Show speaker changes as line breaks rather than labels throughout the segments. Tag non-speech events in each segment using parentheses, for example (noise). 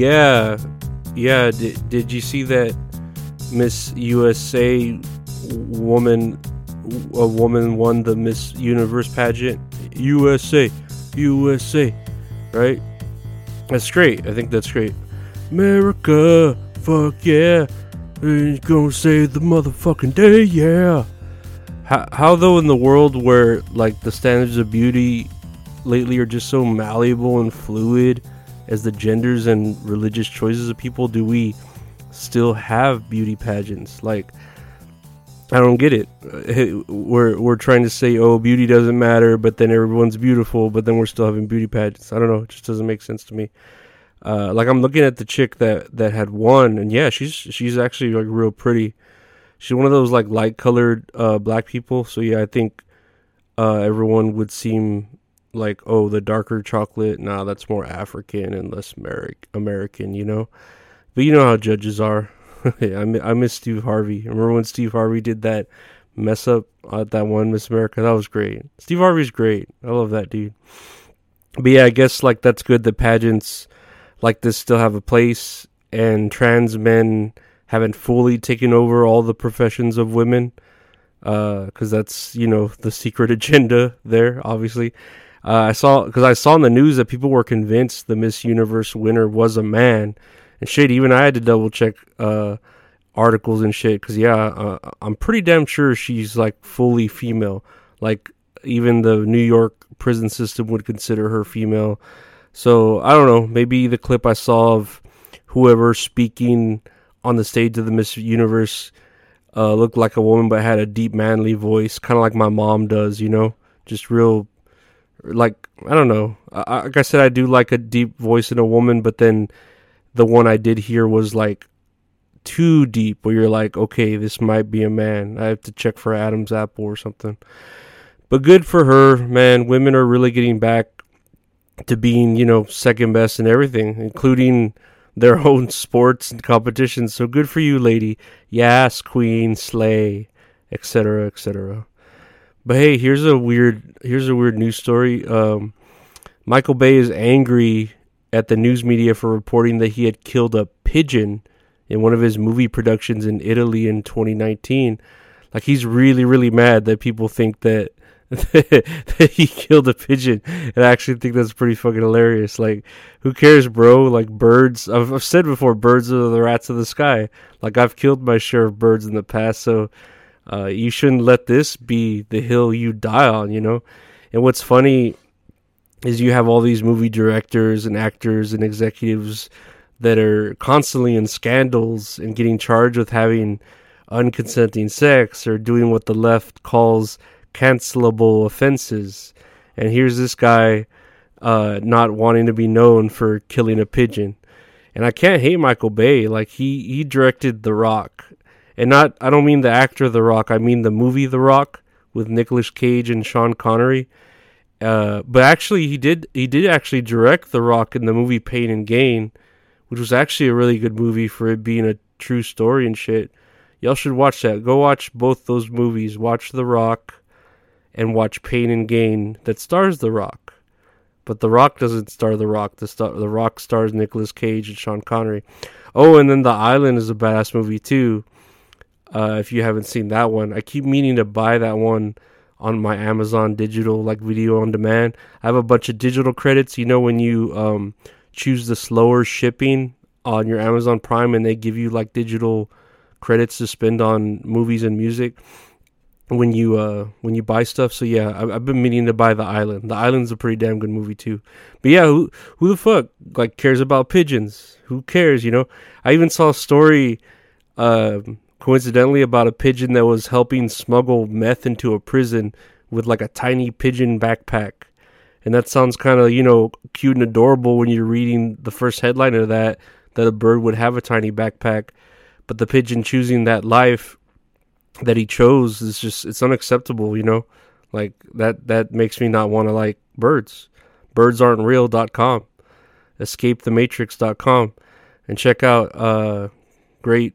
Yeah, yeah. Did, did you see that Miss USA woman? A woman won the Miss Universe pageant. USA, USA, right? That's great. I think that's great. America, fuck yeah, It's gonna save the motherfucking day, yeah. How, how though in the world where like the standards of beauty lately are just so malleable and fluid as the genders and religious choices of people do we still have beauty pageants? Like i don't get it. We're we're trying to say oh beauty doesn't matter but then everyone's beautiful but then we're still having beauty pageants. I don't know. It just doesn't make sense to me. Uh, like i'm looking at the chick that that had won and yeah she's she's actually like real pretty. She's one of those like light colored uh black people. So yeah i think uh everyone would seem like oh the darker chocolate nah that's more african and less Ameri- american you know? But you know how judges are. (laughs) I, mi- I miss steve harvey. Remember when steve harvey did that mess up at that one miss america? That was great. Steve harvey's great. I love that dude. But yeah i guess like that's good that pageants like this still have a place and trans men haven't fully taken over all the professions of women uh, because that's you know the secret (laughs) agenda there obviously uh, I saw because I saw in the news that people were convinced the Miss Universe winner was a man, and shit. Even I had to double check uh, articles and shit because yeah, uh, I'm pretty damn sure she's like fully female. Like even the New York prison system would consider her female. So I don't know. Maybe the clip I saw of whoever speaking on the stage of the Miss Universe uh, looked like a woman but had a deep manly voice, kind of like my mom does. You know, just real like I don't know. I, like I said, I do like a deep voice in a woman, but then the one I did hear was like too deep, where you're like, okay, this might be a man. I have to check for Adam's apple or something. But good for her, man. Women are really getting back to being, you know, second best in everything, including their (laughs) own sports and competitions. So good for you, lady. Yes, queen, slay, etc., etc. But hey, here's a weird here's a weird news story. Um, Michael Bay is angry at the news media for reporting that he had killed a pigeon in one of his movie productions in Italy in 2019. Like he's really really mad that people think that (laughs) that he killed a pigeon. And I actually think that's pretty fucking hilarious. Like, who cares, bro? Like birds. I've, I've said before, birds are the rats of the sky. Like I've killed my share of birds in the past, so uh, you shouldn't let this be the hill you die on, you know? And what's funny is you have all these movie directors and actors and executives that are constantly in scandals and getting charged with having unconsenting sex or doing what the left calls cancelable offenses. And here's this guy uh, not wanting to be known for killing a pigeon. And I can't hate Michael Bay. Like he he directed The Rock, and not I don't mean the actor The Rock. I mean the movie The Rock with Nicolas Cage and Sean Connery. Uh, but actually, he did he did actually direct The Rock in the movie Pain and Gain, which was actually a really good movie for it being a true story and shit. Y'all should watch that. Go watch both those movies. Watch The Rock and watch Pain and Gain that stars The Rock. But The Rock doesn't star The Rock. The star, The Rock stars Nicolas Cage and Sean Connery. Oh, and then The Island is a badass movie too. Uh, if you haven't seen that one, I keep meaning to buy that one on my Amazon digital like video on demand. I have a bunch of digital credits. You know when you um, choose the slower shipping on your Amazon Prime and they give you like digital credits to spend on movies and music. when you uh when you buy stuff. So yeah, I, have been meaning to buy the island. The island's a pretty damn good movie too. But yeah, who who the fuck like cares about pigeons? Who cares? You know, I even saw a story, uh, coincidentally about a pigeon that was helping smuggle meth into a prison with like a tiny pigeon backpack. And that sounds kind of, you know, cute and adorable when you're reading the first headline of that, that a bird would have a tiny backpack. But the pigeon choosing that life that he chose is just it's unacceptable, you know? Like that that makes me not want to like birds. Birds aren't real.com. Escapethematrix.com and check out uh great,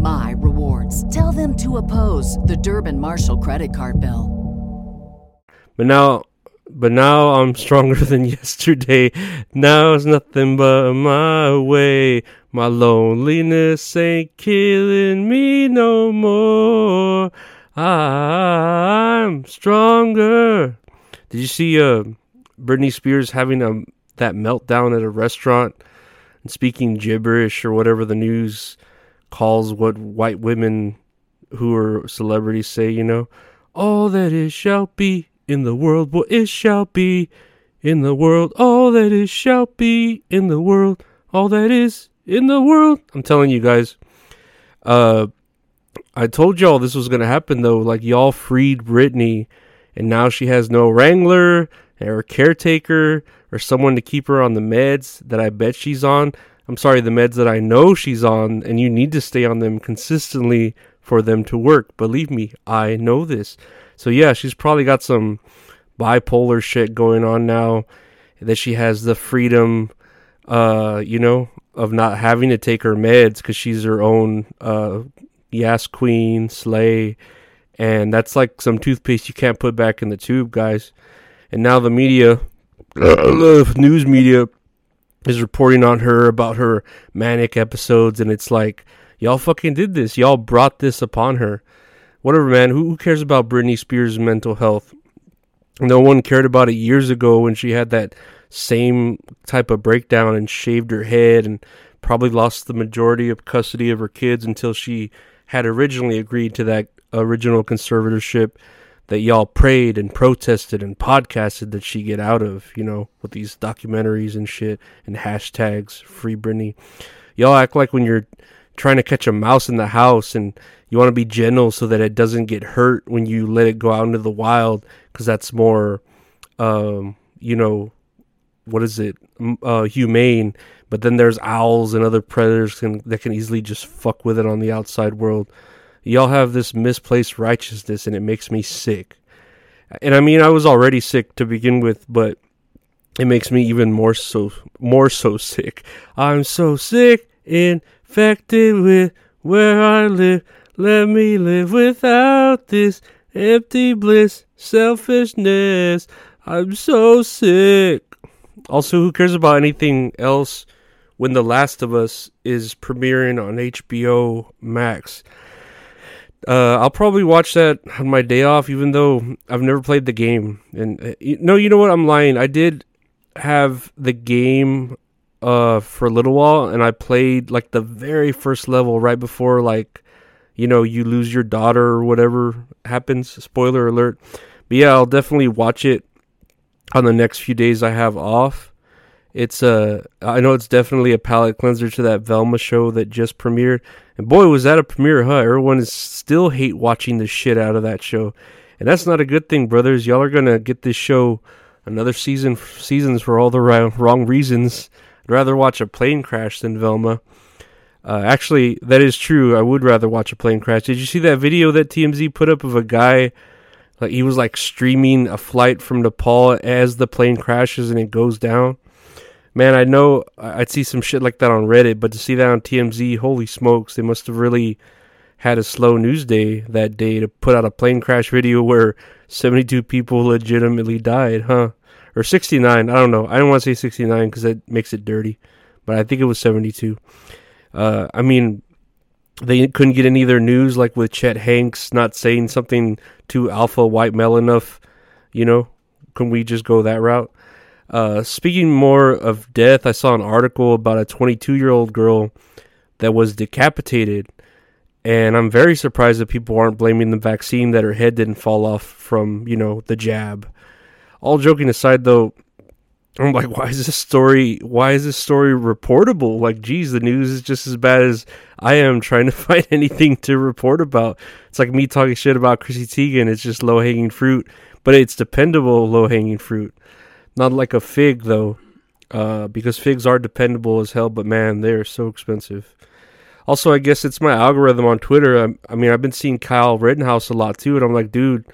my rewards. Tell them to oppose the Durbin Marshall credit card bill.
But now, but now I'm stronger (laughs) than yesterday. Now it's nothing but my way. My loneliness ain't killing me no more. I'm stronger. Did you see uh, Britney Spears having a that meltdown at a restaurant and speaking gibberish or whatever the news calls what white women who are celebrities say? You know, all that is shall be in the world, what it shall be in the world, all that is shall be in the world, all that is in the world. I'm telling you guys, uh, I told y'all this was gonna happen though. Like y'all freed Britney, and now she has no wrangler or caretaker or someone to keep her on the meds that I bet she's on. I'm sorry, the meds that I know she's on, and you need to stay on them consistently for them to work. Believe me, I know this. So yeah, she's probably got some bipolar shit going on now that she has the freedom uh you know of not having to take her meds cuz she's her own uh yas queen slay and that's like some toothpaste you can't put back in the tube guys and now the media (clears throat) news media is reporting on her about her manic episodes and it's like y'all fucking did this y'all brought this upon her whatever, man. Who, who cares about Britney Spears' mental health? No one cared about it years ago when she had that same type of breakdown and shaved her head and probably lost the majority of custody of her kids until she had originally agreed to that original conservatorship that y'all prayed and protested and podcasted that she get out of, you know, with these documentaries and shit and hashtags free Britney. Y'all act like when you're trying to catch a mouse in the house and you want to be gentle so that it doesn't get hurt when you let it go out into the wild because that's more um, you know what is it? Uh, humane. But then there's owls and other predators can, that can easily just fuck with it on the outside world y'all have this misplaced righteousness and it makes me sick and i mean i was already sick to begin with but it makes me even more so more so sick i'm so sick infected with where i live let me live without this empty bliss, selfishness. I'm so sick. Also, who cares about anything else when The Last of Us is premiering on HBO Max? Uh, I'll probably watch that on my day off, even though I've never played the game. And uh, no, you know what? I'm lying. I did have the game uh, for a little while, and I played like the very first level right before like you know, you lose your daughter or whatever happens. Spoiler alert. But yeah, I'll definitely watch it on the next few days I have off. It's a, uh, know it's definitely a palate cleanser to that Velma show that just premiered. And boy, was that a premiere, huh? Everyone is still hate watching the shit out of that show. And that's not a good thing, brothers. Y'all are going to get this show another season, seasons for all the wrong reasons. I'd rather watch a plane crash than Velma. Uh, actually, that is true. I would rather watch a plane crash. Did you see that video that TMZ put up of a guy? Like he was like streaming a flight from Nepal as the plane crashes and it goes down. Man, I know I'd see some shit like that on Reddit, but to see that on TMZ, holy smokes, they must have really had a slow news day that day to put out a plane crash video where 72 people legitimately died, huh? Or 69, I don't know. I don't want to say 69 because that makes it dirty, but I think it was 72. Uh, I mean, they couldn't get any of their news, like with Chet Hanks not saying something too alpha white male enough. You know, can we just go that route? Uh, speaking more of death, I saw an article about a 22 year old girl that was decapitated. And I'm very surprised that people aren't blaming the vaccine that her head didn't fall off from, you know, the jab. All joking aside, though, (laughs) I'm like, why is this story? Why is this story reportable? Like, geez, the news is just as bad as I am (laughs) trying to find anything to report about. It's like me talking shit about Chrissy Teigen. It's just low hanging fruit, but it's dependable low hanging fruit. Not like a fig though, uh, because figs are dependable as hell. But man, they're so expensive. Also, I guess it's my algorithm on Twitter. I, I mean, I've been seeing Kyle Rittenhouse a lot too, and I'm like, dude,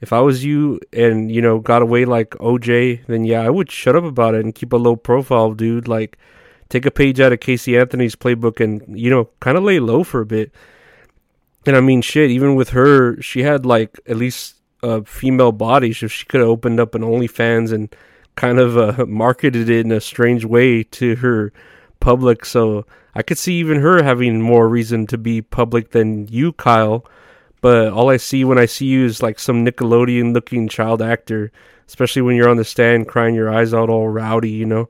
if I was you and you know got away like OJ, then yeah, I would shut up about it and keep a low profile, dude. Like, take a page out of Casey Anthony's playbook and you know kind of lay low for a bit. And I mean, shit, even with her, she had like at least a female body, so she could have opened up an OnlyFans and kind of uh, marketed it in a strange way to her public. So I could see even her having more reason to be public than you, Kyle. But all I see when I see you is like some Nickelodeon looking child actor, especially when you're on the stand crying your eyes out all rowdy, you know.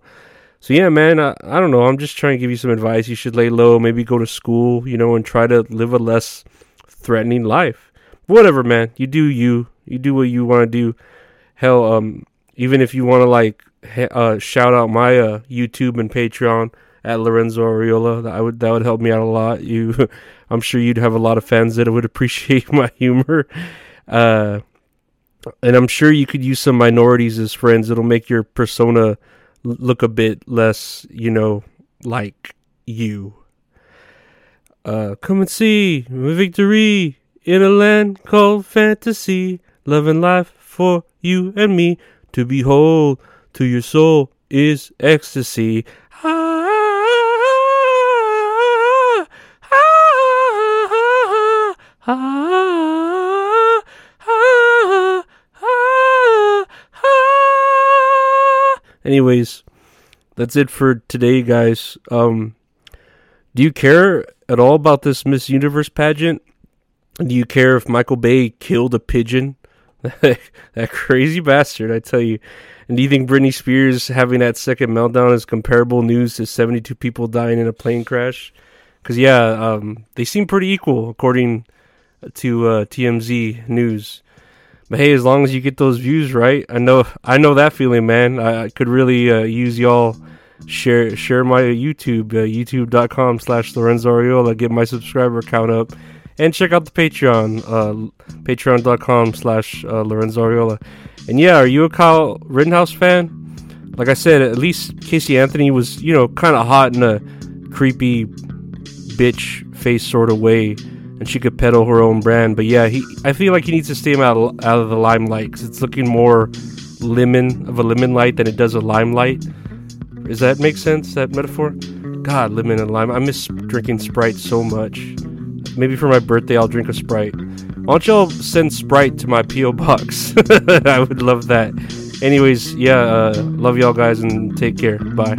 So yeah, man, I, I don't know. I'm just trying to give you some advice. You should lay low, maybe go to school, you know, and try to live a less threatening life. Whatever, man. You do you. You do what you want to do. Hell, um, even if you want to like uh, shout out my uh, YouTube and Patreon at Lorenzo Ariola, that I would that would help me out a lot. You, (laughs) I'm sure you'd have a lot of fans that would (laughs) appreciate my humor, uh, and I'm sure you could use some minorities as friends. It'll make your persona look a bit less, you know, like you. Uh, come and see victory in a land called fantasy, loving life for you and me. To behold to your soul is ecstasy. Ah, Anyways, that's it for today, guys. Um, do you care at all about this Miss Universe pageant? Do you care if Michael Bay killed a pigeon? (laughs) that crazy bastard, I tell you. And do you think Britney Spears having that second meltdown is comparable news to 72 people dying in a plane crash? Because, yeah, um, they seem pretty equal according to uh, TMZ News. But hey, as long as you get those views right, I know I know that feeling, man. I, I could really uh, use y'all share share my YouTube, uh, youtube.com slash Lorenzo Ariola, get my subscriber count up and check out the Patreon, uh, patreon.com slash uh, Lorenzo Ariola. And yeah, are you a Kyle Rittenhouse fan? Like I said, at least Casey Anthony was, you know, kind of hot in a creepy bitch face sort of way, and she could peddle her own brand. But yeah, he, I feel like he needs to stay out of, out of the limelight because it's looking more lemon of a lemon light than it does a limelight. Does that make sense? That metaphor? God, lemon and lime. I miss drinking Sprite so much maybe for my birthday I'll drink a Sprite. Why don't y'all send Sprite to my PO box? (laughs) I would love that. Anyways, yeah, uh, love y'all guys and take care. Bye.